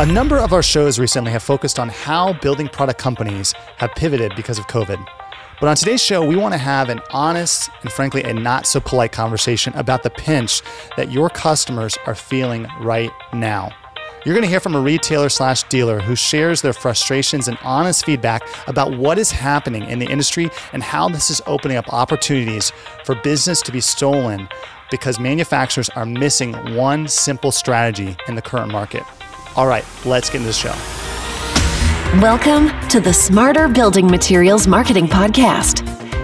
A number of our shows recently have focused on how building product companies have pivoted because of COVID. But on today's show, we want to have an honest and frankly a not so polite conversation about the pinch that your customers are feeling right now. You're going to hear from a retailer slash dealer who shares their frustrations and honest feedback about what is happening in the industry and how this is opening up opportunities for business to be stolen because manufacturers are missing one simple strategy in the current market. All right, let's get into the show. Welcome to the Smarter Building Materials Marketing Podcast,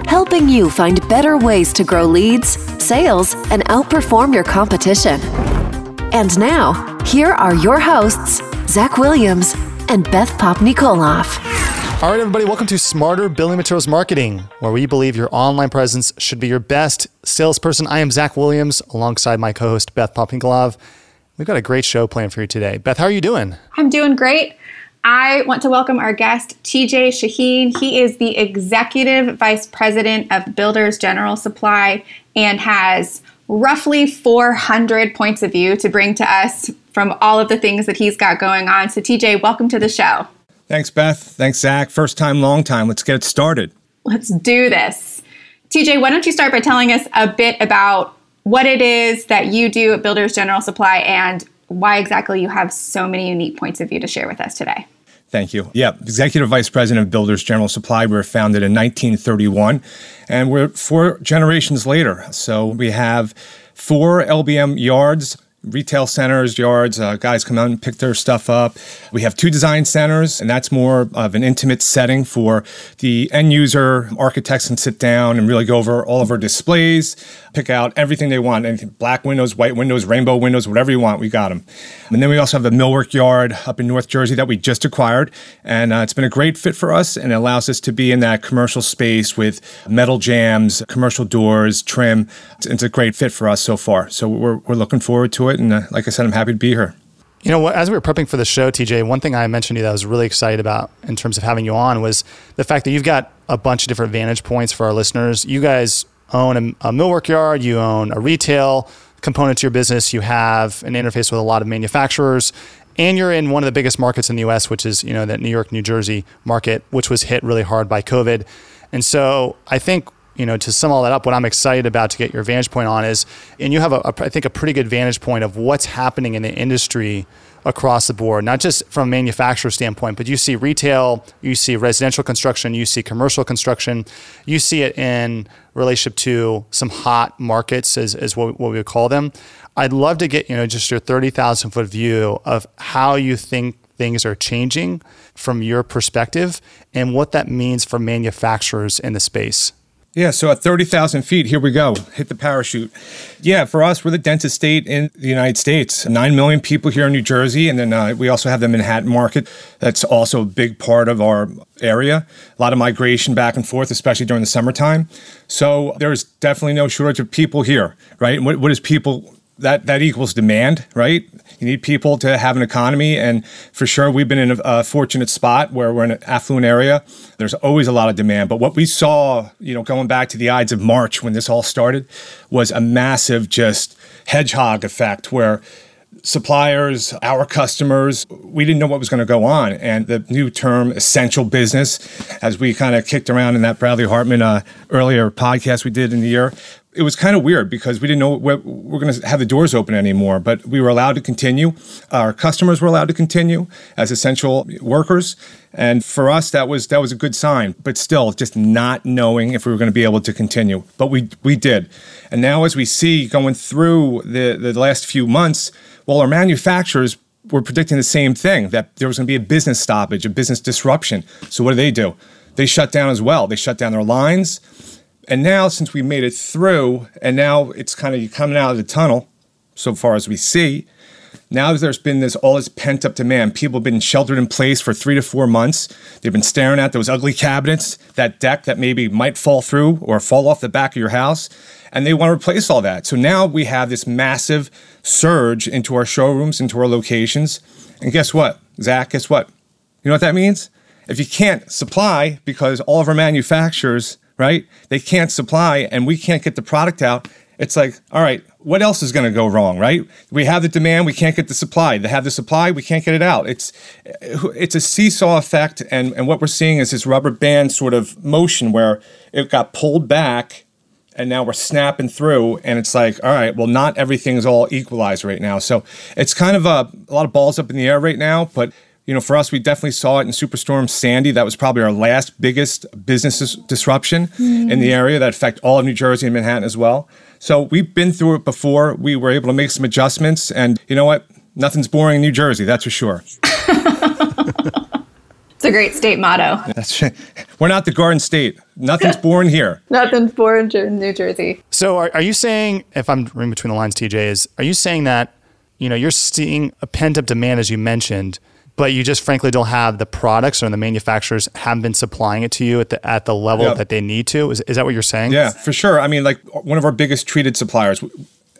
helping you find better ways to grow leads, sales, and outperform your competition. And now, here are your hosts, Zach Williams and Beth Popnikolov. All right, everybody, welcome to Smarter Building Materials Marketing, where we believe your online presence should be your best salesperson. I am Zach Williams, alongside my co host, Beth Popnikolov. We've got a great show planned for you today. Beth, how are you doing? I'm doing great. I want to welcome our guest, TJ Shaheen. He is the Executive Vice President of Builders General Supply and has roughly 400 points of view to bring to us from all of the things that he's got going on. So, TJ, welcome to the show. Thanks, Beth. Thanks, Zach. First time, long time. Let's get started. Let's do this. TJ, why don't you start by telling us a bit about what it is that you do at Builders General Supply and why exactly you have so many unique points of view to share with us today. Thank you. Yeah, Executive Vice President of Builders General Supply. We were founded in 1931, and we're four generations later. So we have four LBM yards retail centers, yards, uh, guys come out and pick their stuff up. We have two design centers, and that's more of an intimate setting for the end user. Architects and sit down and really go over all of our displays, pick out everything they want anything black windows, white windows, rainbow windows, whatever you want, we got them. And then we also have the millwork yard up in North Jersey that we just acquired, and uh, it's been a great fit for us and it allows us to be in that commercial space with metal jambs, commercial doors, trim. It's, it's a great fit for us so far. So we're, we're looking forward to it. And uh, like I said, I'm happy to be here. You know, as we were prepping for the show, TJ, one thing I mentioned to you that I was really excited about in terms of having you on was the fact that you've got a bunch of different vantage points for our listeners. You guys own a, a millwork yard, you own a retail component to your business, you have an interface with a lot of manufacturers, and you're in one of the biggest markets in the US, which is, you know, that New York, New Jersey market, which was hit really hard by COVID. And so I think you know, to sum all that up, what I'm excited about to get your vantage point on is, and you have, a, a, I think, a pretty good vantage point of what's happening in the industry across the board, not just from a manufacturer standpoint, but you see retail, you see residential construction, you see commercial construction, you see it in relationship to some hot markets, as, as what, what we would call them. I'd love to get, you know, just your 30,000 foot view of how you think things are changing from your perspective and what that means for manufacturers in the space. Yeah, so at 30,000 feet, here we go. Hit the parachute. Yeah, for us, we're the densest state in the United States. 9 million people here in New Jersey, and then uh, we also have the Manhattan market. That's also a big part of our area. A lot of migration back and forth, especially during the summertime. So there's definitely no shortage of people here, right? what, what is people that that equals demand, right? You need people to have an economy, and for sure, we've been in a, fortunate spot where we're in an affluent area. There's always a lot of demand, but what we saw, you know, going back to the Ides of March when this all started, was a massive just hedgehog effect where suppliers, our customers, we didn't know what was going to go on. And the new term essential business, as we kind of kicked around in that Bradley Hartman uh, earlier podcast we did in the year, it was kind of weird because we didn't know we're, we're going to have the doors open anymore, but we were allowed to continue. Our customers were allowed to continue as essential workers, and for us that was that was a good sign. But still, just not knowing if we were going to be able to continue, but we we did. And now, as we see going through the the last few months, well, our manufacturers were predicting the same thing that there was going to be a business stoppage, a business disruption. So what do they do? They shut down as well. They shut down their lines and now, since we made it through, and now it's kind of coming out of the tunnel, so far as we see, now there's been this all this pent up demand. People have been sheltered in place for three to four months. They've been staring at those ugly cabinets, that deck that maybe might fall through or fall off the back of your house, and they want to replace all that. So now we have this massive surge into our showrooms, into our locations. And guess what, Zach? Guess what? You know what that means? If you can't supply because all of our manufacturers right? They can't supply and we can't get the product out. It's like, all right, what else is going to go wrong, right? We have the demand, we can't get the supply. They have the supply, we can't get it out. It's it's a seesaw effect, and and what we're seeing is this rubber band sort of motion where it got pulled back, and now we're snapping through, and it's like, all right, well, not everything's all equalized right now. So it's kind of a, a lot of balls up in the air right now, but you know, for us, we definitely saw it in Superstorm Sandy. That was probably our last biggest business dis- disruption mm. in the area that affected all of New Jersey and Manhattan as well. So we've been through it before. We were able to make some adjustments, and you know what? Nothing's boring in New Jersey, that's for sure. it's a great state motto. That's right. we're not the Garden State. Nothing's boring here. Nothing's boring in New Jersey. So are, are you saying, if I'm reading between the lines, TJ, is are you saying that you know you're seeing a pent up demand as you mentioned? But you just frankly don't have the products or the manufacturers haven't been supplying it to you at the at the level yep. that they need to. Is, is that what you're saying? Yeah, for sure. I mean, like one of our biggest treated suppliers,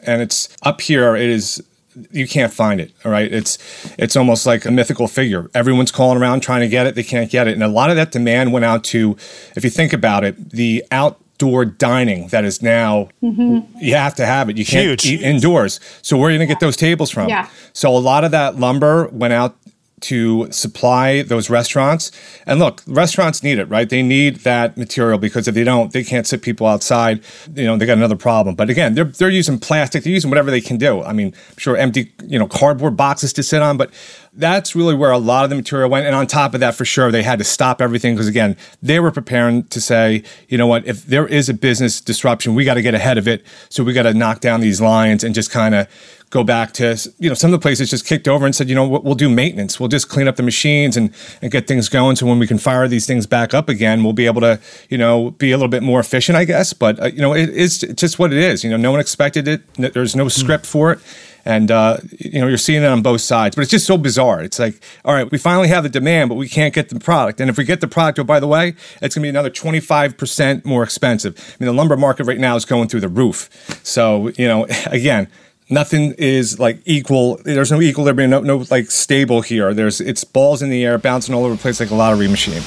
and it's up here. It is you can't find it. All right, it's it's almost like a mythical figure. Everyone's calling around trying to get it. They can't get it, and a lot of that demand went out to, if you think about it, the outdoor dining that is now mm-hmm. you have to have it. You can't Huge. eat indoors. So where are you going to get those tables from? Yeah. So a lot of that lumber went out to supply those restaurants. And look, restaurants need it, right? They need that material because if they don't, they can't sit people outside. You know, they got another problem. But again, they're they're using plastic, they're using whatever they can do. I mean, I'm sure empty, you know, cardboard boxes to sit on, but that's really where a lot of the material went. And on top of that, for sure, they had to stop everything because, again, they were preparing to say, you know what, if there is a business disruption, we got to get ahead of it. So we got to knock down these lines and just kind of go back to you know some of the places just kicked over and said you know what, we'll do maintenance. We'll just clean up the machines and and get things going so when we can fire these things back up again we'll be able to you know be a little bit more efficient i guess. But uh, you know it is just what it is. You know no one expected it. There's no hmm. script for it. And uh, you know you're seeing it on both sides. But it's just so bizarre. It's like all right we finally have the demand but we can't get the product. And if we get the product oh by the way it's going to be another 25% more expensive. I mean the lumber market right now is going through the roof. So you know again nothing is like equal. There's no equilibrium, no, no like stable here. There's it's balls in the air, bouncing all over the place like a lottery machine.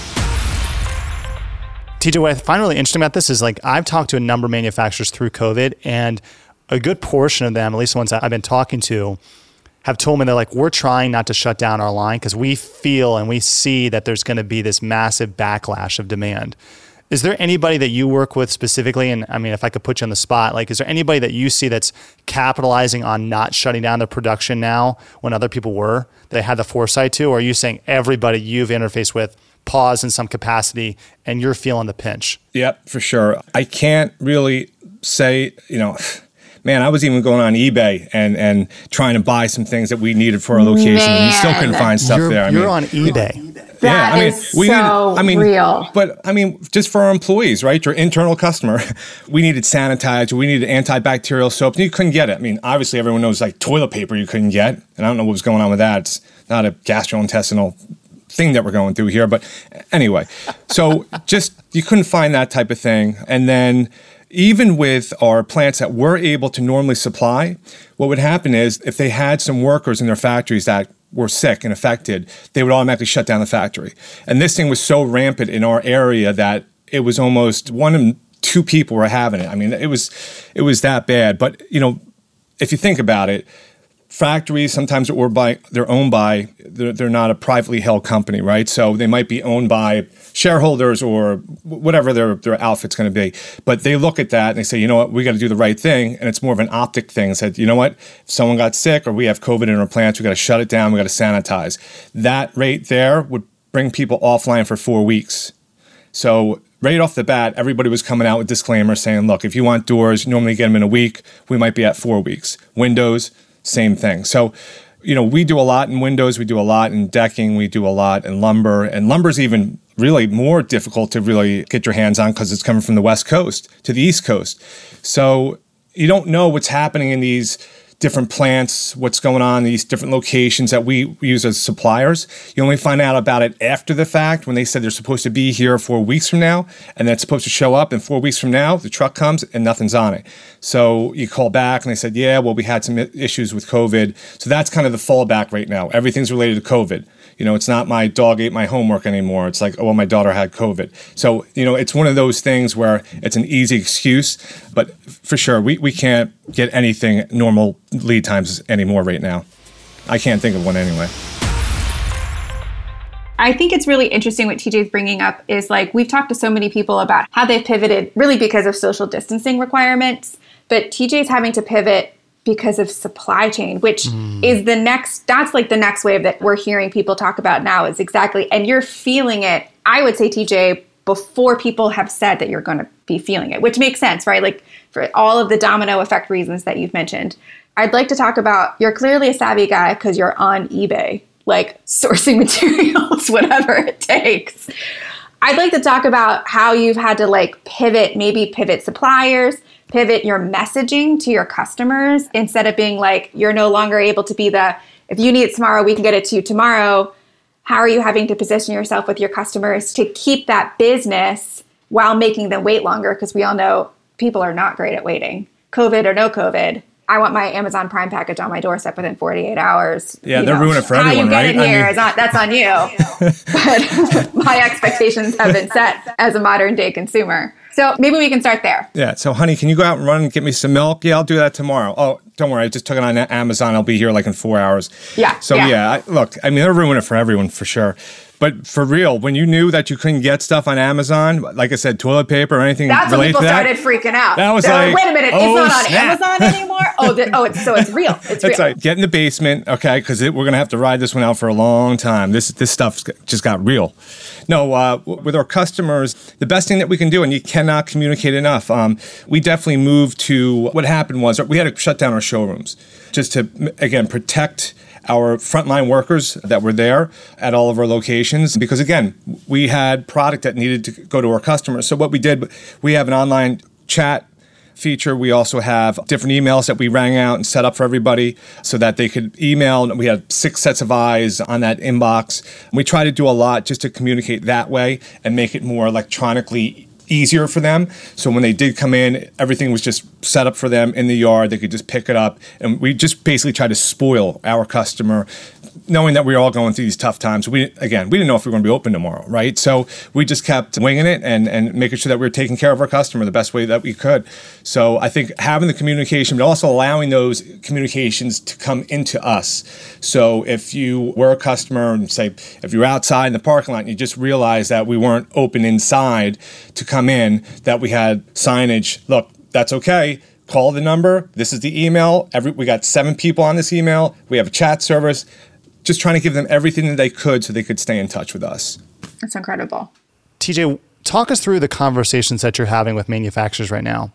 TJ, what I find really interesting about this is like I've talked to a number of manufacturers through COVID, and a good portion of them, at least the ones that I've been talking to, have told me they're like, we're trying not to shut down our line because we feel and we see that there's going to be this massive backlash of demand. Is there anybody that you work with specifically? And I mean, if I could put you on the spot, like, is there anybody that you see that's capitalizing on not shutting down their production now when other people were? They had the foresight to? Or are you saying everybody you've interfaced with pause in some capacity and you're feeling the pinch? Yep, for sure. I can't really say, you know, man, I was even going on eBay and and trying to buy some things that we needed for our location. Man. And still couldn't find stuff you're, there. I you're mean, on eBay. That yeah, I mean, we so need, I mean, real. But I mean, just for our employees, right? Your internal customer, we needed sanitizer, we needed antibacterial soap, and you couldn't get it. I mean, obviously, everyone knows like toilet paper you couldn't get, and I don't know what was going on with that. It's not a gastrointestinal thing that we're going through here, but anyway, so just you couldn't find that type of thing, and then even with our plants that were able to normally supply, what would happen is if they had some workers in their factories that were sick and affected, they would automatically shut down the factory. And this thing was so rampant in our area that it was almost one in two people were having it. I mean, it was it was that bad. But you know, if you think about it, factories sometimes are by they're owned by they're, they're not a privately held company right? So they might be owned by shareholders or whatever their their outfit's going to be. But they look at that and they say you know what? We got to do the right thing. And it's more of an optic thing. Said you know what? If someone got sick or we have covid in our plants we got to shut it down. We got to sanitize. That rate there would bring people offline for four weeks. So right off the bat, everybody was coming out with disclaimers saying, look, if you want doors, you normally get them in a week. We might be at four weeks. Windows, same thing. So, you know, we do a lot in windows, we do a lot in decking, we do a lot in lumber, and lumber's even really more difficult to really get your hands on because it's coming from the West Coast to the East Coast. So you don't know what's happening in these different plants, what's going on these different locations that we use as suppliers. You only find out about it after the fact when they said they're supposed to be here four weeks from now, and then it's supposed to show up. And four weeks from now, the truck comes and nothing's on it. So you call back and they said, yeah, well, we had some issues with COVID. So that's kind of the fallback right now. Everything's related to COVID. You know, it's not my dog ate my homework anymore. It's like, oh, well, my daughter had COVID. So, you know, it's one of those things where it's an easy excuse, but for sure, we, we can't get anything normal lead times anymore right now. I can't think of one anyway. I think it's really interesting what TJ's bringing up is like we've talked to so many people about how they've pivoted really because of social distancing requirements, but TJ's having to pivot because of supply chain, which mm. is the next, that's like the next wave that we're hearing people talk about now is exactly, and you're feeling it, I would say, TJ, before people have said that you're going to be feeling it, which makes sense, right? Like for all of the domino effect reasons that you've mentioned. I'd like to talk about you're clearly a savvy guy because you're on eBay, like sourcing materials, whatever it takes. I'd like to talk about how you've had to like pivot, maybe pivot suppliers, pivot your messaging to your customers instead of being like, you're no longer able to be the, if you need it tomorrow, we can get it to you tomorrow. How are you having to position yourself with your customers to keep that business while making them wait longer? Because we all know people are not great at waiting, COVID or no COVID. I want my Amazon Prime package on my doorstep within 48 hours. Yeah, they're know, ruining it for everyone, How you get right? it here I mean... is not, that's on you. but my expectations have been set as a modern day consumer. So maybe we can start there. Yeah. So, honey, can you go out and run and get me some milk? Yeah, I'll do that tomorrow. Oh, don't worry. I just took it on Amazon. I'll be here like in four hours. Yeah. So, yeah, yeah I, look, I mean, they're ruining it for everyone for sure. But for real, when you knew that you couldn't get stuff on Amazon, like I said, toilet paper or anything That's related when people to that, started freaking out. That was like, wait a minute, oh, it's not snap. on Amazon anymore. oh, the, oh, it's, so it's real. It's real. Like, get in the basement, okay? Because we're gonna have to ride this one out for a long time. This this stuff just got real. No, uh, with our customers, the best thing that we can do, and you cannot communicate enough. Um, we definitely moved to what happened was we had to shut down our showrooms just to again protect our frontline workers that were there at all of our locations because again we had product that needed to go to our customers so what we did we have an online chat feature. We also have different emails that we rang out and set up for everybody so that they could email. We had six sets of eyes on that inbox. We try to do a lot just to communicate that way and make it more electronically easier for them. So when they did come in, everything was just set up for them in the yard. They could just pick it up. And we just basically tried to spoil our customer knowing that we were all going through these tough times, we again we didn't know if we were going to be open tomorrow, right? So we just kept winging it and and making sure that we were taking care of our customer the best way that we could. So I think having the communication, but also allowing those communications to come into us. So if you were a customer and say if you're outside in the parking lot and you just realized that we weren't open inside to come in, that we had signage. Look, that's okay call the number. This is the email. Every we got seven people on this email. We have a chat service just trying to give them everything that they could so they could stay in touch with us. That's incredible. TJ, talk us through the conversations that you're having with manufacturers right now.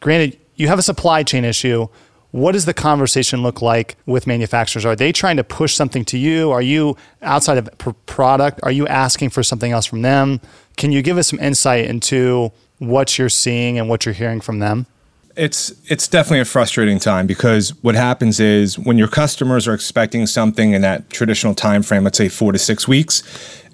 Granted, you have a supply chain issue. What does the conversation look like with manufacturers? Are they trying to push something to you? Are you outside of product? Are you asking for something else from them? Can you give us some insight into what you're seeing and what you're hearing from them? it's it's definitely a frustrating time because what happens is when your customers are expecting something in that traditional time frame, let's say four to six weeks,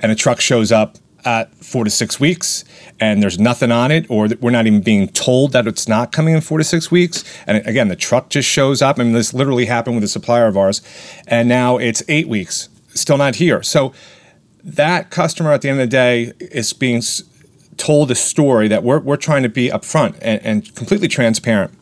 and a truck shows up at four to six weeks and there's nothing on it or we're not even being told that it's not coming in four to six weeks and again the truck just shows up I mean this literally happened with a supplier of ours and now it's eight weeks still not here so that customer at the end of the day is being told a story that we're, we're trying to be upfront and, and completely transparent.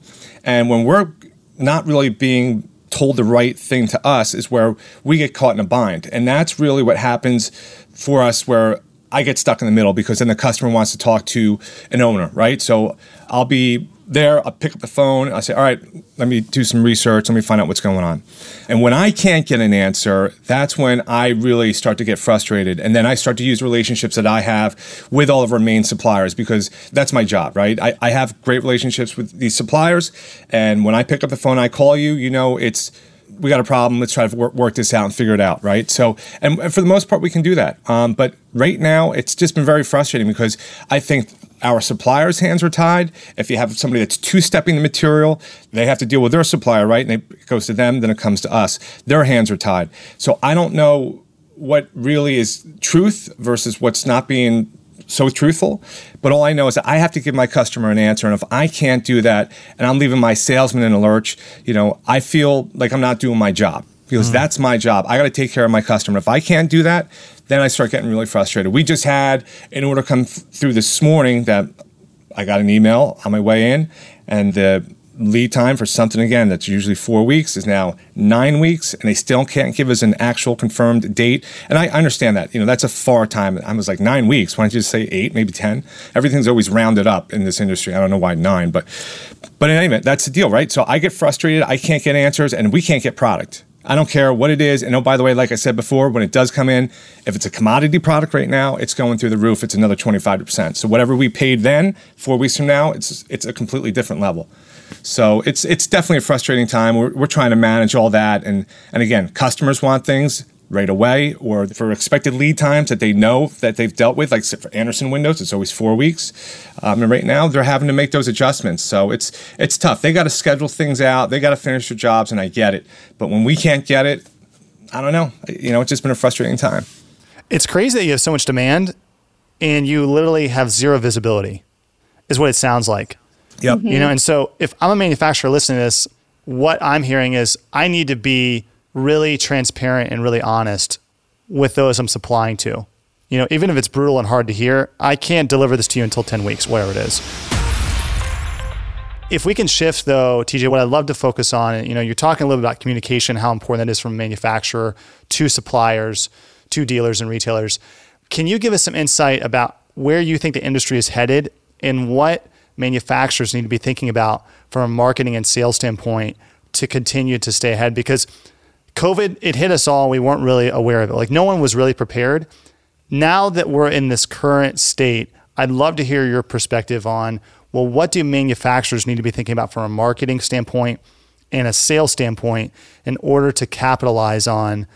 And when we're not really being told the right thing to us is where we get caught in a bind. And that's really what happens for us where I get stuck in the middle because then the customer wants to talk to an owner, right? So I'll be there, I'll pick up the phone, I say, all right, let me do some research, let me find out what's going on. And when I can't get an answer, that's when I really start to get frustrated. And then I start to use relationships that I have with all of our main suppliers because that's my job, right? I, I have great relationships with these suppliers. And when I pick up the phone, I call you, you know, it's we got a problem. Let's try to work, work, this out and figure it out, right? So, and, for the most part, we can do that. Um, but right now, it's just been very frustrating because I think our suppliers' hands are tied. If you have somebody that's two stepping the material, they have to deal with their supplier, right? And it goes to them, then it comes to us. Their hands are tied. So I don't know what really is truth versus what's not being so truthful. But all I know is that I have to give my customer an answer. And if I can't do that and I'm leaving my salesman in a lurch, you know, I feel like I'm not doing my job because mm. that's my job. I got to take care of my customer. If I can't do that, then I start getting really frustrated. We just had an order come th- through this morning that I got an email on my way in, and the lead time for something again that's usually four weeks is now nine weeks and they still can't give us an actual confirmed date. And i understand that. You know that's a far time. I was like nine weeks? Why don't you just say eight maybe ten? Everything's always rounded up in this industry. I don't know why nine but but in any event that's the deal right? So i get frustrated. I can't get answers and we can't get product. I don't care what it is. And oh, by the way, like I said before, when it does come in, if it's a commodity product right now, it's going through the roof. It's another 25%. So whatever we paid then, four weeks from now, it's it's a completely different level. So it's it's definitely a frustrating time. We're, we're trying to manage all that, and and again, customers want things right away, or for expected lead times that they know that they've dealt with. Like for Andersen windows, it's always four weeks, um, and right now they're having to make those adjustments. So it's it's tough. They got to schedule things out. They got to finish their jobs, and I get it. But when we can't get it, I don't know. You know, it's just been a frustrating time. It's crazy that you have so much demand, and you literally have zero visibility. Is what it sounds like. Yep. Mm-hmm. You know, and so if I'm a manufacturer listening to this, what I'm hearing is I need to be really transparent and really honest with those I'm supplying to. You know, even if it's brutal and hard to hear, I can't deliver this to you until 10 weeks, whatever it is. If we can shift though, TJ, what I'd love to focus on, you know, you're talking a little bit about communication, how important that is from a manufacturer to suppliers, to dealers and retailers. Can you give us some insight about where you think the industry is headed and what manufacturers need to be thinking about from a marketing and sales standpoint to continue to stay ahead because COVID, it hit us all. We weren't really aware of it. Like no one was really prepared. Now that we're in this current state, I'd love to hear your perspective on well, what do manufacturers need to be thinking about from a marketing standpoint and a sales standpoint in order to capitalize on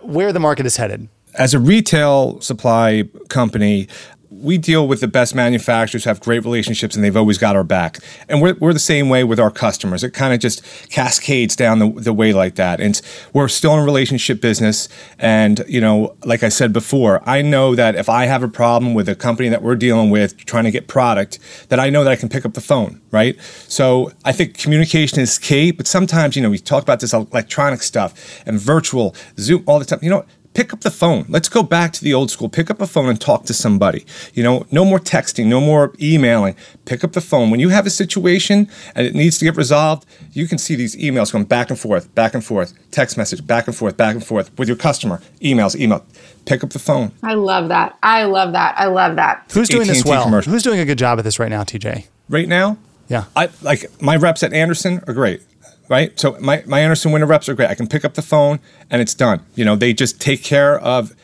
where the market is headed? As a retail supply company, we deal with the best manufacturers have great relationships and they've always got our back. And we're, we're the same way with our customers. It kind of just cascades down the, the way like that. And we're still in a relationship business. And you know like i said before i know that if i have a problem with a company that we're dealing with trying to get product that i know that i can pick up the phone right? So i think communication is key but sometimes you know we talk about this electronic stuff and virtual zoom all the time. You know pick up the phone. Let's go back to the old school. Pick up a phone and talk to somebody. You know, no more texting, no more emailing. Pick up the phone. When you have a situation and it needs to get resolved, you can see these emails going back and forth, back and forth, text message, back and forth, back and forth with your customer, emails, email. Pick up the phone. I love that. I love that. I love that. Who's doing this well? Commercial. Who's doing a good job at this right now, TJ? Right now? Yeah. I like my reps at Andersen are great right? So my, my Andersen window reps are great. I can pick up the phone and it's done. You know, they just take care of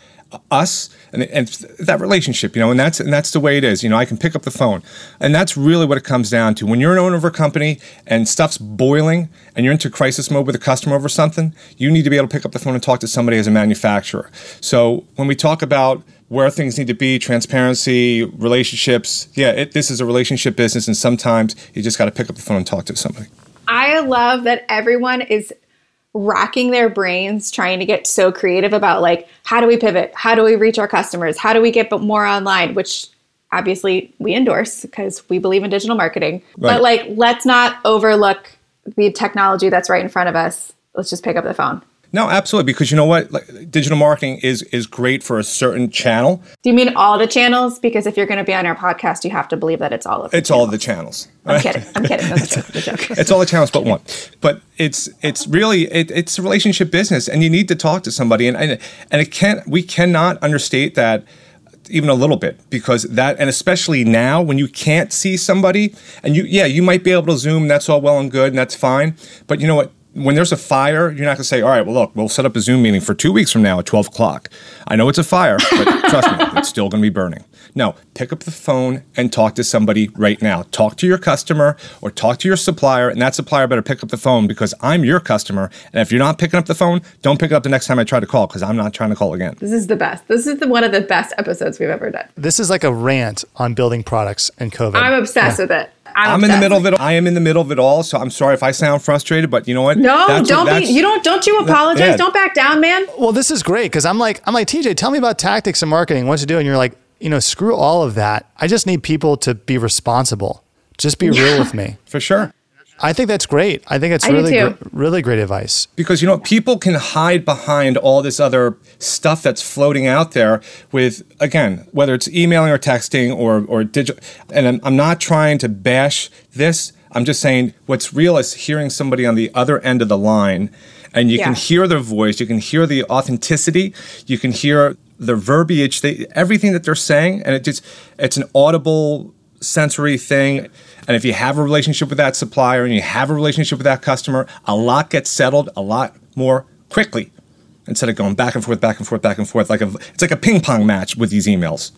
us and, and that relationship, you know, and that's and that's the way it is. You know, I can pick up the phone, and that's really what it comes down to. When you're an owner of a company and stuff's boiling and you're into crisis mode with a customer over something, you need to be able to pick up the phone and talk to somebody as a manufacturer. So when we talk about where things need to be, transparency, relationships, yeah, it, this is a relationship business, and sometimes you just got to pick up the phone and talk to somebody. I love that everyone is racking their brains trying to get so creative about like how do we pivot? How do we reach our customers? How do we get but more online? Which obviously we endorse because we believe in digital marketing. Right. but like let's not overlook the technology that's right in front of us. Let's just pick up the phone no, absolutely, because you know what, like, digital marketing is is great for a certain channel. Do you mean all the channels? Because if you're going to be on our podcast, you have to believe that it's all of. it's channels. all of the channels. I'm kidding. I'm kidding. That's a joke. it's all the channels but one. But it's it's really it, it's a relationship business, and you need to talk to somebody, and and and it can't we cannot understate that even a little bit because that and especially now when you can't see somebody and you yeah you might be able to zoom that's all well and good and that's fine but you know what when there's a fire, you're not going to say, all right, well, look, we'll set up a Zoom meeting for two weeks from now at 12 o'clock. I know it's a fire, but trust me, it's still going to be burning. No, pick up the phone and talk to somebody right now. Talk to your customer or talk to your supplier, and that supplier better pick up the phone because I'm your customer. And if you're not picking up the phone, don't pick it up the next time I try to call because I'm not trying to call again. This is the best. This is the, one of the best episodes we've ever done. This is like a rant on building products and COVID. I'm obsessed with it. I'm, I'm in the middle of it. I am in the middle of it all, so I'm sorry if I sound frustrated, but you know what? No, That's don't that's- be. You don't. Don't you apologize? yeah. Don't back down, man. Well, this is great because I'm like, I'm like, TJ, tell me about tactics and marketing, what to do. And you're like, you know, screw all of that. I just need people to be responsible. Just be real with me. for sure. I think that's great. I think it's I really, gr- really great advice. because you know people can hide behind all this other stuff that's floating out there with again whether it's emailing or texting or or digital and I'm, I'm not trying to bash this i'm just saying what's real is hearing somebody on the other end of the line and you can hear their voice you can hear the authenticity you can hear the verbiage they everything that they're saying and it just it's an audible sensory thing. And if you have a relationship with that supplier and you have a relationship with that customer, a lot gets settled a lot more quickly instead of going back and forth, back and forth, back and forth. Like a, it's like a ping pong match with these emails.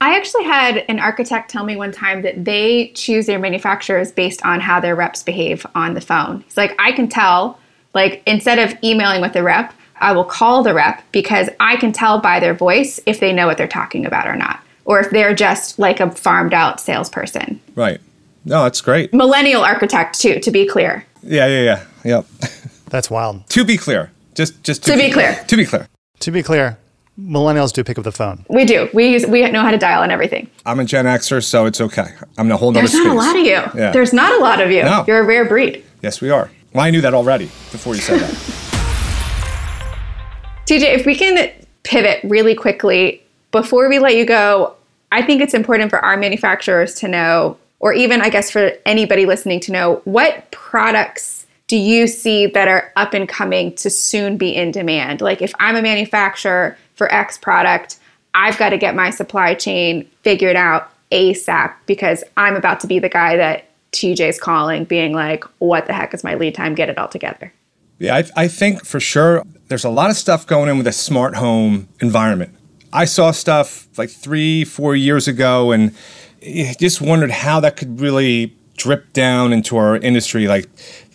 I actually had an architect tell me one time that they choose their manufacturers based on how their reps behave on the phone. He's like, I can tell, like, instead of emailing with the rep, I will call the rep because I can tell by their voice if they know what they're talking about or not, or if they're just like a farmed out salesperson. Right. No, that's great. Millennial architect, too, to be clear. Yeah, yeah, yeah. Yep. That's wild. to be clear. Just just To be clear. To be clear. To be clear, millennials do pick up the phone. We do. We use, we know how to dial and everything. I'm a Gen Xer, so it's okay. I'm in a whole nother There's space. not a lot of you. Yeah. There's not a lot of you. No. You're a rare breed. Yes, we are. Well, I knew that already before you said that. TJ, if we can pivot really quickly before we let you go, I think it's important for our manufacturers to know, or even I guess for anybody listening to know, what products do you see that are up and coming to soon be in demand? Like if I'm a manufacturer for X product, I've got to get my supply chain figured out ASAP because I'm about to be the guy that TJ's calling, being like, what the heck is my lead time? Get it all together. Yeah, I, I think for sure there's a lot of stuff going in with a smart home environment. I saw stuff like three, four years ago, and just wondered how that could really drip down into our industry. Like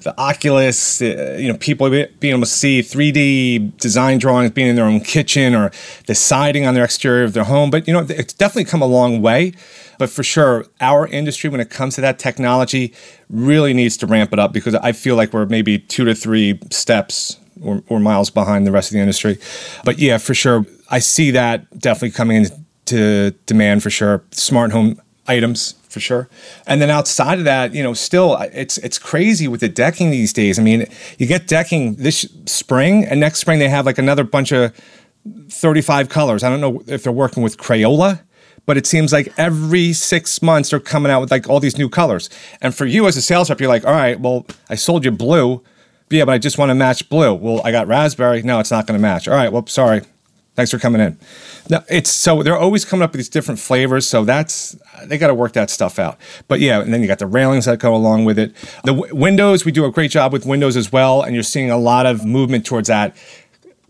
the Oculus, uh, you know, people being able to see 3D design drawings being in their own kitchen or the siding on their exterior of their home. But, you know, it's definitely come a long way. But for sure, our industry, when it comes to that technology, really needs to ramp it up because I feel like we're maybe two to three steps or, or miles behind the rest of the industry. But yeah, for sure, I see that definitely coming into demand for sure. Smart home items for sure. And then outside of that, you know, still it's it's crazy with the decking these days. I mean, you get decking this spring, and next spring they have like another bunch of 35 colors. I don't know if they're working with Crayola, but it seems like every six months they're coming out with like all these new colors. And for you as a sales rep, you're like, all right, well, I sold you blue. Yeah, but I just want to match blue. Well, I got raspberry. No, it's not going to match. All right, well, sorry. Thanks for coming in. No, it's so they're always coming up with these different flavors. So that's they got to work that stuff out. But yeah, and then you got the railings that go along with it. The w- windows, we do a great job with windows as well, and you're seeing a lot of movement towards that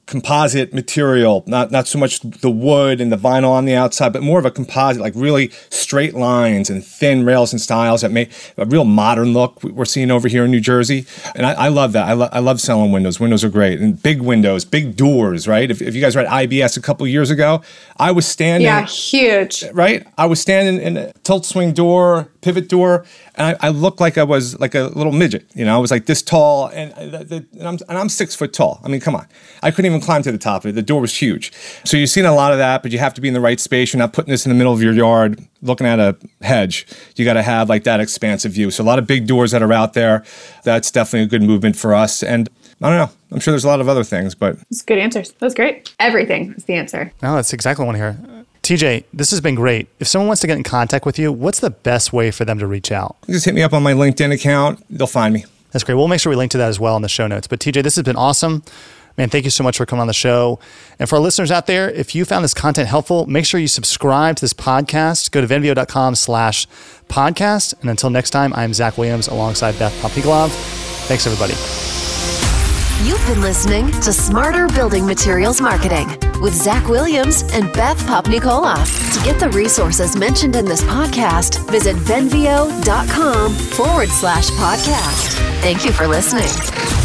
composite material, not not so much the wood and the vinyl on the outside, but more of a composite, like really straight lines and thin rails and stiles that make a real modern look we're seeing over here in New Jersey. And I, I love that. I, lo- I love selling windows. Windows are great. And big windows, big doors, right? If, if you guys were at IBS a couple years ago, I was standing Yeah, huge. right? I was standing in a tilt swing door, pivot door, and I, I looked like I was like a little midget. You know, I was like this tall, and, uh, I- the- and I'm and I'm six foot tall. I mean, come on, I couldn't even climb to the top of it. The door was huge. So you've seen a lot of that, but you have to be in the right space. You're not putting this in the middle of your yard, looking at a hedge. You got to have like that expansive view. So a lot of big doors that are out there. That's definitely a good movement for us. And I don't know. I'm sure there's a lot of other things, but That's good answers. That's great. Everything is the answer. No, that's exactly what I want to hear. TJ, this has been great. If someone wants to get in contact with you, what's the best way for them to reach out? just hit me up on my LinkedIn account. They'll find me. That's great. We'll make sure we link to that as well in the show notes. But TJ, this has been awesome. Man, thank you so much for coming on the show. And for our listeners out there, if you found this content helpful, make sure you subscribe to this podcast. Go to venveo.com slash podcast. And until next time, I'm Zach Williams alongside Beth Popnikolov. Thanks, everybody. You've been listening to Smarter Building Materials Marketing with Zach Williams and Beth Popnikola. To get the resources mentioned in this podcast, visit venveo.com forward slash podcast. Thank you for listening.